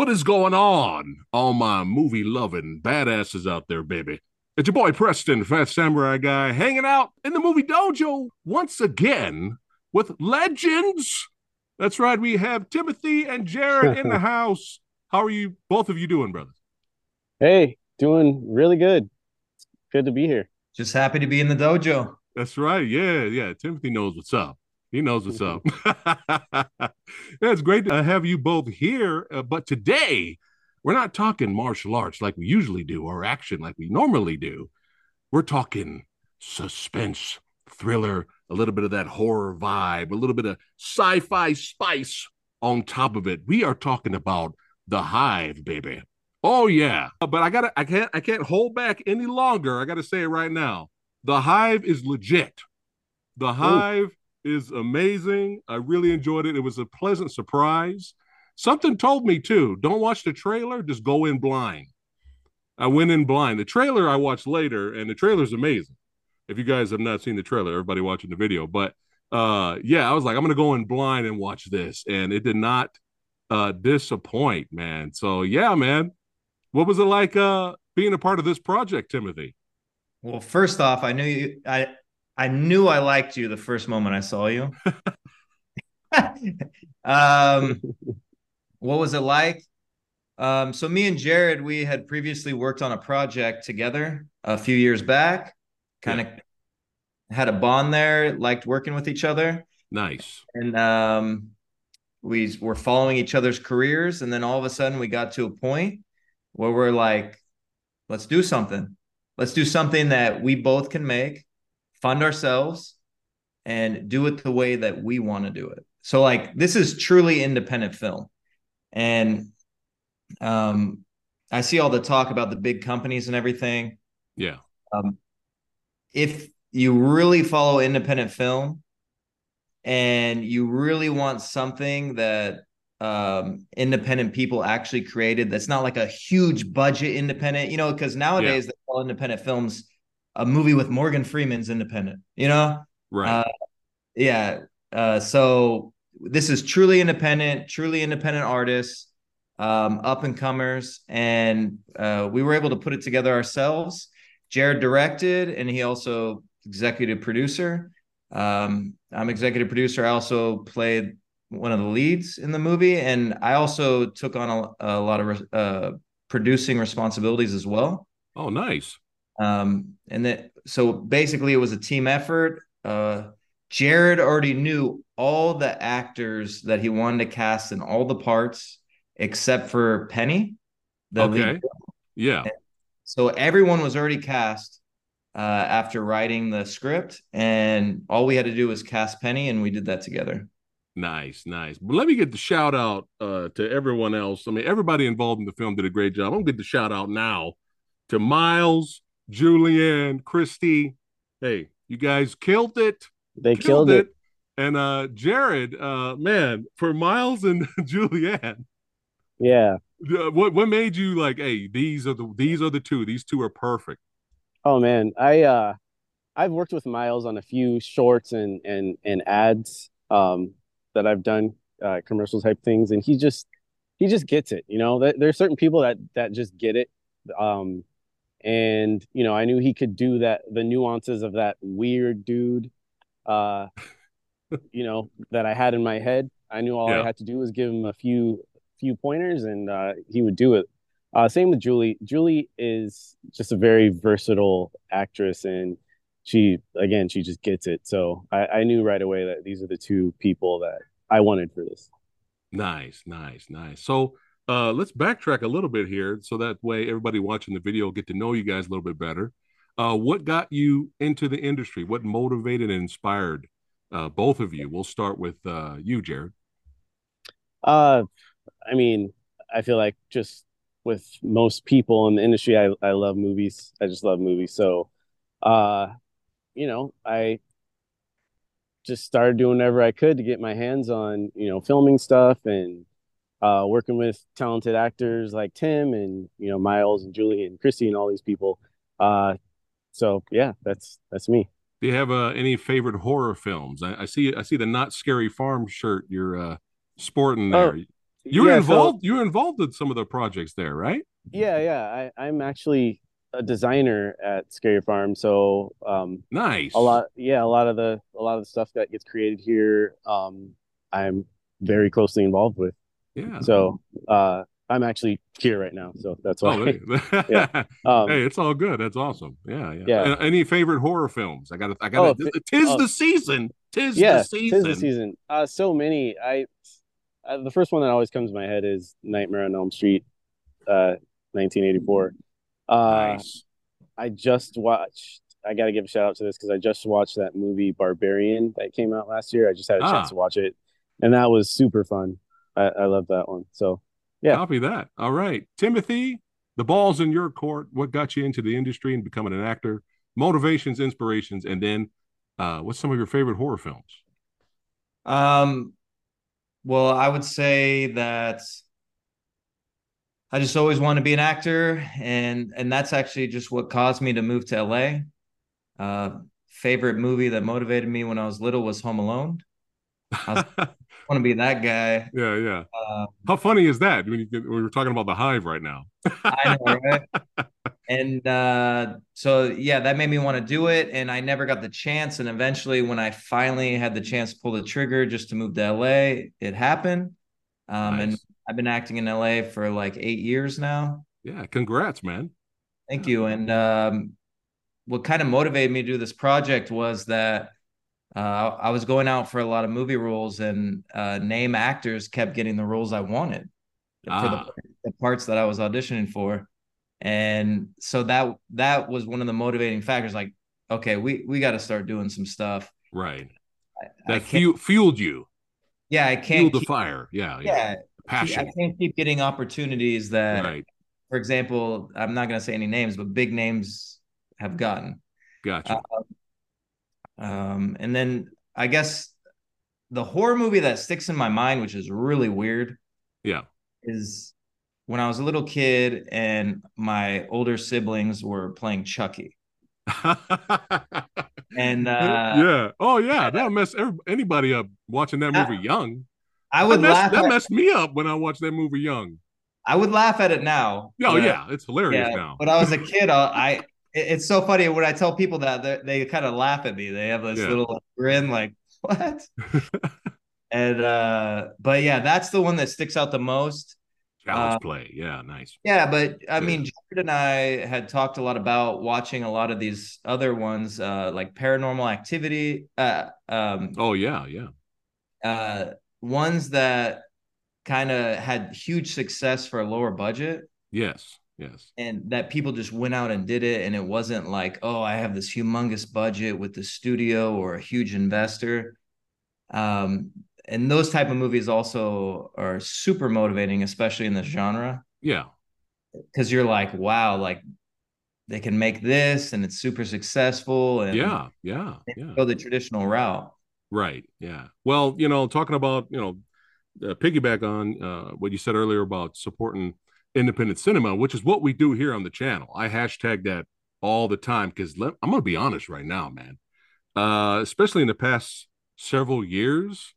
What is going on? All my movie loving badasses out there, baby. It's your boy Preston, Phat Samurai Guy, hanging out in the movie dojo once again with legends. That's right, we have Timothy and Jared in the house. How are you, both of you, doing, brothers? Hey, doing really good. Good to be here. Just happy to be in the dojo. That's right. Yeah, yeah. Timothy knows what's up. He knows what's up. yeah, it's great to have you both here. Uh, but today, we're not talking martial arts like we usually do or action like we normally do. We're talking suspense, thriller, a little bit of that horror vibe, a little bit of sci fi spice on top of it. We are talking about the hive, baby. Oh yeah, but I gotta, I can't, I can't hold back any longer. I gotta say it right now. The hive is legit. The hive is amazing. I really enjoyed it. It was a pleasant surprise. Something told me too, don't watch the trailer, just go in blind. I went in blind. The trailer I watched later, and the trailer is amazing. If you guys have not seen the trailer, everybody watching the video, but uh yeah, I was like, I'm gonna go in blind and watch this, and it did not uh disappoint, man. So yeah, man. What was it like uh being a part of this project, Timothy? Well, first off, I knew you I I knew I liked you the first moment I saw you. um, what was it like? Um, so me and Jared, we had previously worked on a project together a few years back. Kind of yeah. had a bond there, liked working with each other. Nice. And um, we were following each other's careers, and then all of a sudden we got to a point where we're like, let's do something. Let's do something that we both can make fund ourselves and do it the way that we want to do it. So like this is truly independent film. And um I see all the talk about the big companies and everything. Yeah. Um if you really follow independent film and you really want something that um independent people actually created that's not like a huge budget independent, you know, because nowadays yeah. all independent films a movie with Morgan Freeman's independent, you know? Right. Uh, yeah. Uh, so this is truly independent, truly independent artists, um, up and comers. And uh, we were able to put it together ourselves. Jared directed, and he also executive producer. Um, I'm executive producer. I also played one of the leads in the movie, and I also took on a, a lot of uh, producing responsibilities as well. Oh, nice. Um, and then so basically it was a team effort. Uh, Jared already knew all the actors that he wanted to cast in all the parts except for Penny. okay. Lead. Yeah. So everyone was already cast uh, after writing the script, and all we had to do was cast Penny, and we did that together. Nice, nice. But let me get the shout out uh, to everyone else. I mean, everybody involved in the film did a great job. I'm gonna get the shout out now to Miles, Julianne, Christy. Hey, you guys killed it. They killed, killed it. it. And uh Jared, uh man, for Miles and Julianne. Yeah. Uh, what what made you like, hey, these are the these are the two. These two are perfect. Oh man, I uh I've worked with Miles on a few shorts and and and ads um that I've done uh commercial type things and he just he just gets it, you know. There, are certain people that that just get it. Um and you know i knew he could do that the nuances of that weird dude uh you know that i had in my head. I knew all yeah. i had to do was give him a few few pointers and uh he would do it. Uh same with julie. Julie is just a very versatile actress and she again she just gets it. So i i knew right away that these are the two people that i wanted for this. Nice nice nice. So uh, let's backtrack a little bit here so that way everybody watching the video get to know you guys a little bit better. Uh, what got you into the industry? What motivated and inspired uh, both of you? We'll start with uh, you, Jared. Uh, I mean, I feel like just with most people in the industry, I, I love movies. I just love movies. So, uh, you know, I just started doing whatever I could to get my hands on, you know, filming stuff and uh, working with talented actors like Tim and you know Miles and Julie and Christy and all these people. Uh, so yeah, that's that's me. Do you have uh, any favorite horror films? I, I, see I see the Knott's Scary Farm shirt you're uh, sporting there. Oh, You were Yeah, so- involved. you were involved in some of the projects there, right? yeah, yeah. I, I'm actually a designer at Scary Farm, so um, Nice. a lot yeah a lot of the a lot of the stuff that gets created here um i'm very closely involved with Yeah. so uh i'm actually here right now so that's why Oh, hey. Yeah. um hey, it's all good. That's awesome. Yeah, yeah. Yeah. Any favorite horror films? I got. I got. Oh, to tis oh. the season. Tis yeah the season. tis the season uh so many i uh, the first one that always comes to my head is nightmare on elm street uh 1984 uh Nice. i just watched i gotta give a shout out to this because i just watched that movie barbarian that came out last year i just had a Ah. chance to watch it and that was super fun i i love that one so yeah. Copy that. All right, Timothy. The ball's in your court. What got you into the industry and becoming an actor? Motivations, inspirations, and then, uh, what's some of your favorite horror films? Um, well, I would say that I just always wanted to be an actor, and and that's actually just what caused me to move to LA. Uh, favorite movie that motivated me when I was little was Home Alone. I want to be that guy. yeah, yeah. Uh, How funny is that? When you, we were talking about the hive right now. I know, right? and uh, so yeah, that made me want to do it, and I never got the chance. And eventually, when I finally had the chance to pull the trigger just to move to LA, it happened. Um, And I've been acting in LA for like eight years now. Yeah, congrats, man. Thank you. And um, what kind of motivated me to do this project was that uh, I was going out for a lot of movie roles, and uh, name actors kept getting the roles I wanted for Ah. the, the parts that I was auditioning for, and so that that was one of the motivating factors. Like, okay, we we got to start doing some stuff. Right. I, I That can't, fuel, fueled you. yeah, I Fueled can't. the Keep, fire. Yeah, yeah. yeah, I can't keep getting opportunities that, Right. for example, I'm not going to say any names, but big names have gotten. Gotcha. Um, and then I guess the horror movie that sticks in my mind, which is really weird, yeah. is when I was a little kid and my older siblings were playing Chucky. And uh, yeah. Oh, yeah. That'll mess anybody up watching that movie young. I That would messed, laugh. that At, messed me up when I watched that movie young. I would laugh at it now. Oh, yeah. It's hilarious yeah. now. But I was a kid, I, I it's so funny when I tell people that they, kind of laugh at me. They have this Yeah. little grin, like what? and uh, but yeah, that's the one that sticks out the most. Challenge uh, play. Yeah. Nice. Yeah, but I Yeah. mean, Jared and I had talked a lot about watching a lot of these other ones, uh, like Paranormal Activity, uh, um, Oh, yeah. Yeah. uh, ones that kind of had huge success for a lower budget, Yes. Yes. and that people just went out and did it, and it wasn't like, oh, I have this humongous budget with the studio or a huge investor. Um, and those type of movies also are super motivating, especially in this genre. Yeah. because you're like, wow, like they can make this and it's super successful and Yeah. Yeah. Yeah. go the traditional route. Right. Yeah. Well, you know, talking about, you know, uh, piggyback on uh, what you said earlier about supporting independent cinema, which is what we do here on the channel. I hashtag that all the time because I'm going to be honest right now, man. Uh, especially in the past several years,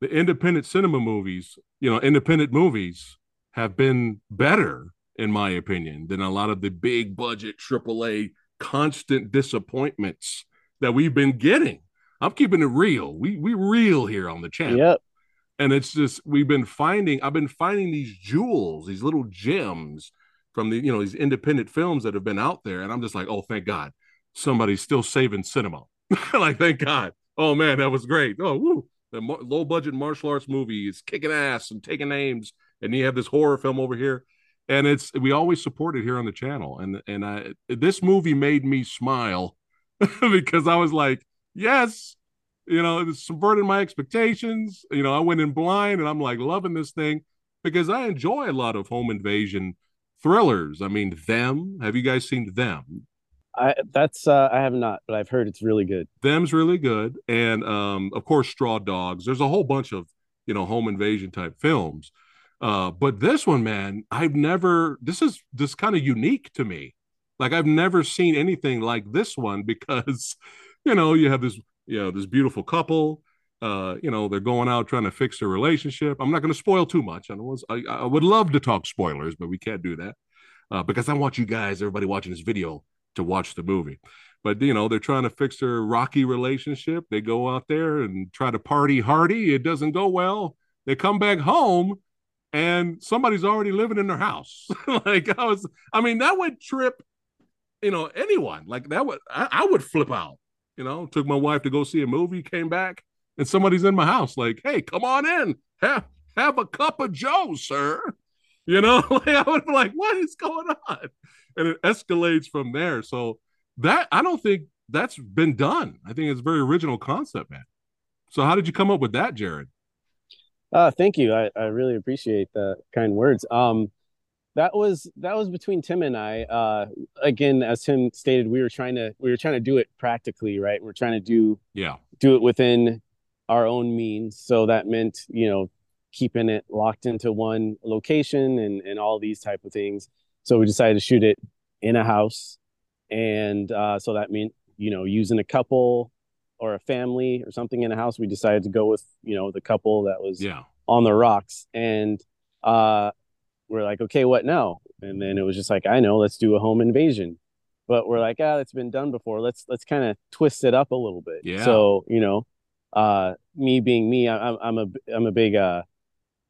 the independent cinema movies, you know, independent movies have been better, in my opinion, than a lot of the big budget AAA constant disappointments that we've been getting. I'm keeping it real. We we real here on the channel. Yep. And it's just we've been finding I've been finding these jewels, these little gems from the you know these independent films that have been out there and I'm just like, "Oh, thank God. Somebody's still saving cinema." like, thank God. Oh man, that was great. Oh, woo. The mo- low budget martial arts movie is kicking ass and taking names and you have this horror film over here and it's we always support it here on the channel and and I this movie made me smile because I was like, yes, you know, it subverted my expectations. You know, I went in blind and I'm like loving this thing because I enjoy a lot of home invasion thrillers. I mean, them. Have you guys seen them? I that's uh, I have not, but I've heard it's really good. Them's really good, and um, of course, Straw Dogs. There's a whole bunch of you know home invasion type films, uh, but this one, man, I've never. This is this kind of unique to me. Like I've never seen anything like this one because, you know, you have this you know this beautiful couple. uh, you know, they're going out trying to fix their relationship. I'm not going to spoil too much. I, was, I, I would love to talk spoilers, but we can't do that uh, because I want you guys, everybody watching this video, to watch the movie. But you know, they're trying to fix their rocky relationship. They go out there and try to party hardy. It doesn't go well. They come back home and somebody's already living in their house. like I was, I mean, that would trip, you know, anyone. Like that would, I, I, would flip out. You know, took my wife to go see a movie, came back, and somebody's in my house. Like, hey, come on in, have have a cup of Joe, sir. You know, like I would be like, what is going on? And it escalates from there. So that I don't think that's been done. I think it's very original concept, man. So how did you come up with that, Jared? Uh, thank you. I, I really appreciate the kind words. Um, that was that was between Tim and I. Uh, again, as Tim stated, we were trying to we were trying to do it practically, right? We're trying to do yeah do it within our own means. So that meant you know keeping it locked into one location and and all these type of things. So we decided to shoot it in a house, and uh, so that meant you know using a couple or a family or something in a house, we decided to go with you know the couple that was yeah on the rocks, and uh, we're like, okay, what now? And then it was just like, I know, let's do a home invasion. But we're like, ah, that's been done before. Let's let's kind of twist it up a little bit. Yeah. So you know, uh, me being me, I'm I'm a I'm a big uh,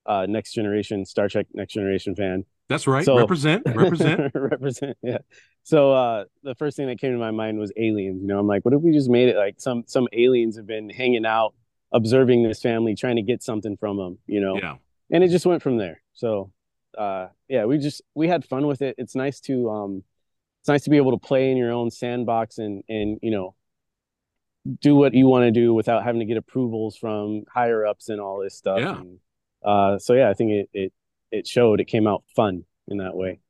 uh, next generation Star Trek Next Generation fan. That's right. So, represent, represent, represent. Yeah. So uh, the first thing that came to my mind was aliens. You know, I'm like, what if we just made it like some some aliens have been hanging out, observing this family, trying to get something from them. You know. Yeah. And it just went from there. So, uh, yeah, we just we had fun with it. It's nice to um, it's nice to be able to play in your own sandbox and and you know do what you want to do without having to get approvals from higher ups and all this stuff. Yeah. And, uh, so yeah, I think it, it it showed. It came out fun in that way.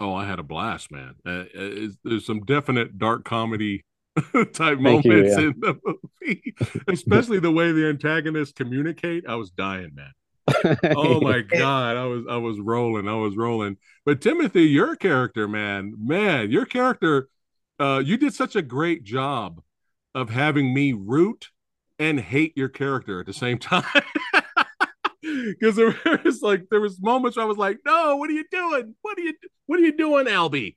Oh, I had a blast, man. Uh, uh there's some definite dark comedy type moments you, yeah. in the movie, especially the way the antagonists communicate. I was dying, man. Oh my god, I was I was rolling, I was rolling. But Timothy, your character, man, man, your character, uh, you did such a great job of having me root and hate your character at the same time because there was like there was moments where I was like, "No, what are you doing? What are you what are you doing, Albie?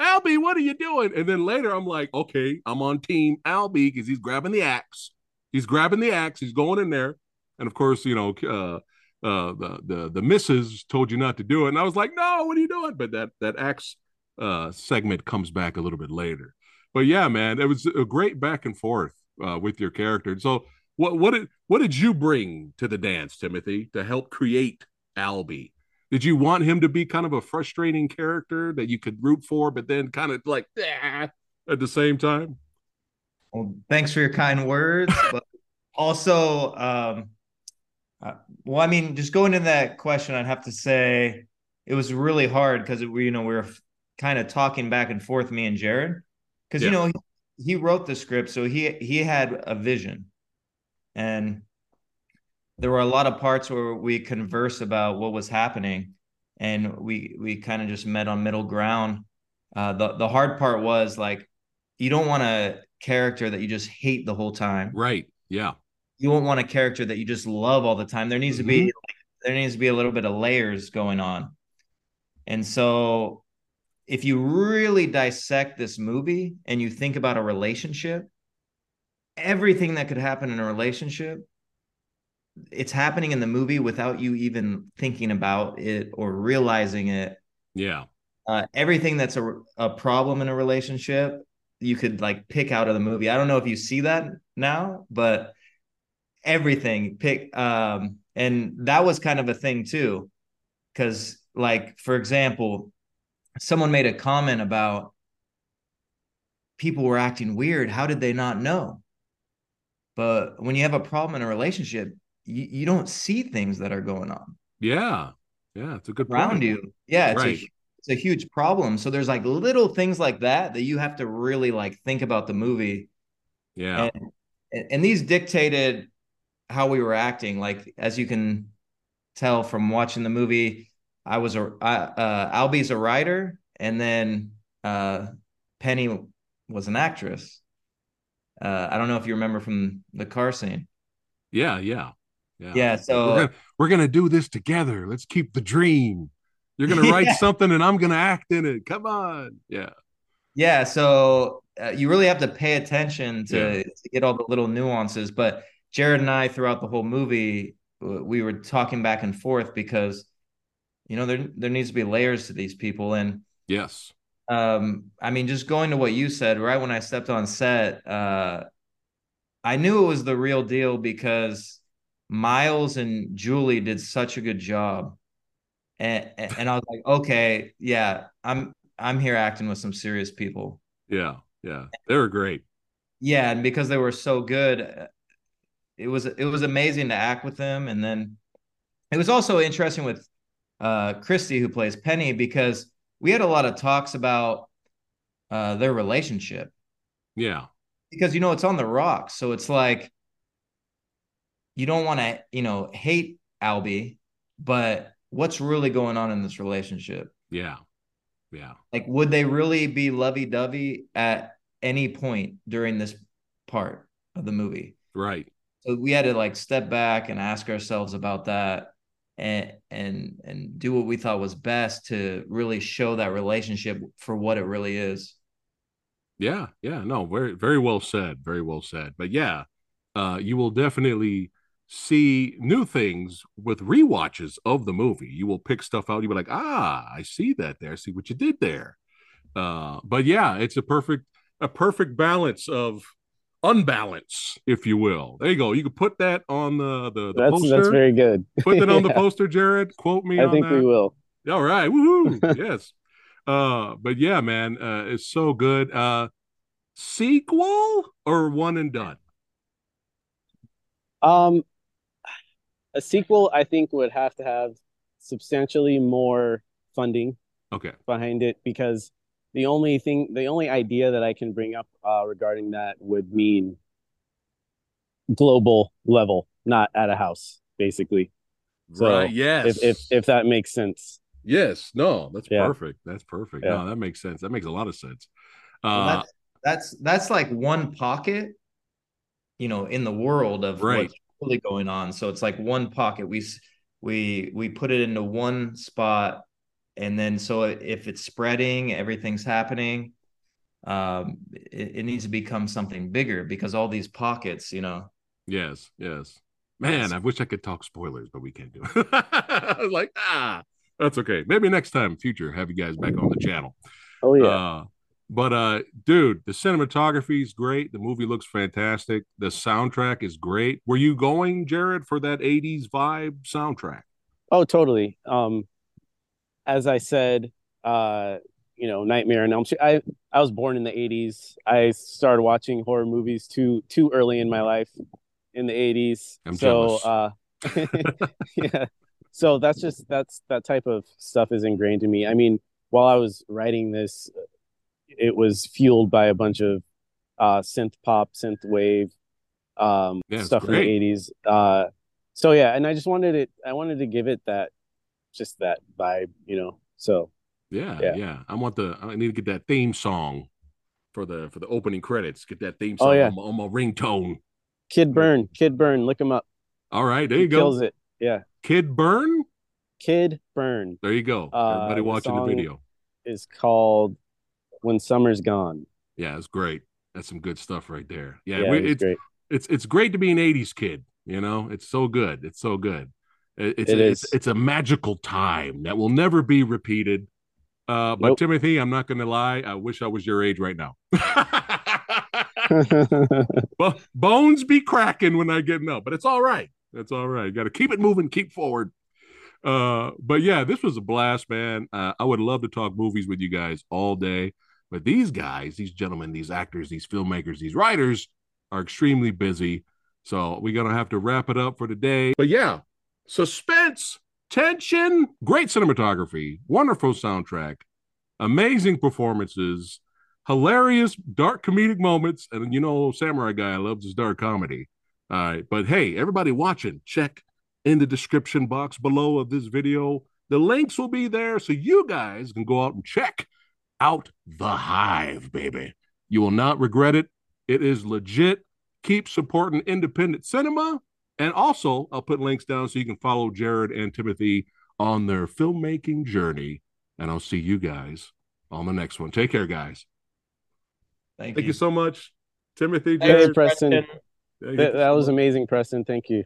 Albie, what are you doing?" And then later I'm like, "Okay, I'm on team Albie because he's grabbing the axe. He's grabbing the axe. He's going in there." And of course, you know, uh, uh, the the the missus told you not to do it, and I was like, "No, what are you doing?" But that that axe uh, segment comes back a little bit later. But yeah, man, it was a great back and forth uh, with your character. So what what did what did you bring to the dance, Timothy, to help create Albie? Did you want him to be kind of a frustrating character that you could root for, but then kind of like ah, at the same time? Well, thanks for your kind words, but also, um, well, I mean, just going into that question, I'd have to say it was really hard because we, you know, we were kind of talking back and forth, me and Jared, because yeah. you know he, he wrote the script, so he he had a vision. And there were a lot of parts where we converse about what was happening and we we kind of just met on middle ground. Uh, the the hard part was like you don't want a character that you just hate the whole time. Right. Yeah you won't want a character that you just love all the time. There needs mm-hmm. to be like, there needs to be a little bit of layers going on. And so if you really dissect this movie and you think about a relationship everything that could happen in a relationship it's happening in the movie without you even thinking about it or realizing it. Yeah. Uh, everything that's a, a problem in a relationship you could like pick out of the movie. I don't know if you see that now but everything pick um and that was kind of a thing too because like for example someone made a comment about people were acting weird how did they not know but when you have a problem in a relationship, you, you don't see things that are going on. Yeah. Yeah. It's a good around point. you. Yeah. It's, right. a, it's a huge problem. So there's like little things like that that you have to really like think about the movie. Yeah. And, and these dictated how we were acting. Like, as you can tell from watching the movie, I was a, uh, Albie's a writer and then uh, Penny was an actress. Uh, I don't know if you remember from the car scene. Yeah, yeah, yeah. Yeah, so we're gonna, we're gonna do this together. Let's keep the dream. You're gonna write Yeah. something, and I'm gonna act in it. Come on, yeah, Yeah, so uh, you really have to pay attention to, Yeah. to get all the little nuances. But Jared and I, throughout the whole movie, we were talking back and forth because, you know, there there needs to be layers to these people. And yes, um, I mean, just going to what you said, right when I stepped on set, uh, I knew it was the real deal because Miles and Julie did such a good job. And and I was like, okay, yeah, I'm I'm here acting with some serious people. yeah, yeah. They were great. Yeah, and because they were so good, it was it was amazing to act with them. And then it was also interesting with uh Christy, who plays Penny, because we had a lot of talks about uh their relationship. Yeah, Because you know it's on the rocks. So it's like you don't want to, you know, hate Albie, but what's really going on in this relationship? yeah, yeah, Like, would they really be lovey-dovey at any point during this part of the movie? right. So we had to like step back and ask ourselves about that and and and do what we thought was best to really show that relationship for what it really is Yeah, yeah, no, very, very well said, very well said. But yeah, uh, you will definitely see new things with rewatches of the movie. You will pick stuff out. You'll be like, ah, I see that there. See what you did there. Uh, but yeah, it's a perfect, a perfect balance of unbalance, if you will. There you go. You can put that on the the, the That's poster. that's very good. put that on the poster, Jared. Quote me I think that. we will. All right. Woohoo. yes. Uh, but yeah, man, uh, it's so good. Uh, sequel or one and done? Um, a sequel, I think, would have to have substantially more funding Okay. behind it because the only thing, the only idea that I can bring up uh, regarding that would mean global level, not at a house, basically. So, right. Yes. If if if that makes sense. yes. No, that's Yeah. perfect. That's perfect. Yeah. No, that makes sense. That makes a lot of sense. Well, Uh, that's, that's that's like one pocket you know in the world of Right. what's really going on so it's like one pocket we we we put it into one spot and then so if it's spreading everything's happening um it, it needs to become something bigger because all these pockets you know yes. Yes. Man, Yes. I wish I could talk spoilers, but we can't do it. I was like, ah, that's okay. Maybe next time, future, have you guys back on the channel. Oh yeah. Uh, but uh, dude, the cinematography is great. The movie looks fantastic. The soundtrack is great. Were you going, Jared, for that '80s vibe soundtrack? Oh, totally. Um, as I said, uh, you know, Nightmare on Elm Street. I I was born in the '80s. I started watching horror movies too too early in my life, in the '80s. I'm so, uh, yeah. So that's just that's that type of stuff is ingrained in me. I mean, while I was writing this, it was fueled by a bunch of uh, synth pop, synth wave, um, Yeah, stuff great. in the '80s. Uh, so yeah, and I just wanted it. I wanted to give it that, just that vibe, you know. So Yeah, yeah, Yeah. I want the. I need to get that theme song for the for the opening credits. Get that theme song Oh, yeah. on, my, on my ringtone. Kid Burn, Kid Burn, look him up. All right, there He you go. kills it. Yeah, Kid Burn. Kid Burn There you go. Uh, Everybody the watching the song- video. is called "When Summer's Gone." Yeah, it's great. That's some good stuff right there. Yeah, Yeah, we, it it's great. it's it's great to be an '80s kid. You know, it's so good. It's so good. It- It's It it's is. it's a magical time that will never be repeated. Uh, but Nope. Timothy, I'm not going to lie. I wish I was your age right now. Bo- bones be cracking when I get up, but it's all right. It's all right. Got to keep it moving, keep forward. Uh, but yeah, this was a blast, man. Uh, I would love to talk movies with you guys all day, but these guys, these gentlemen, these actors, these filmmakers, these writers are extremely busy. So we're gonna have to wrap it up for today. But yeah, suspense, tension, great cinematography, wonderful soundtrack, amazing performances, hilarious dark comedic moments, and you know, Samurai Guy loves his dark comedy. All right, but hey, everybody watching, check in the description box below of this video. The links will be there so you guys can go out and check out the Hive, baby. You will not regret it. It is legit. Keep supporting independent cinema And also, I'll put links down so you can follow Jared and Timothy on their filmmaking journey. And I'll see you guys on the next one. Take care, guys. Thank, Thank you. you so much, Timothy. Hey, Jared. Preston. Yeah, That, that was amazing, Preston. Thank you.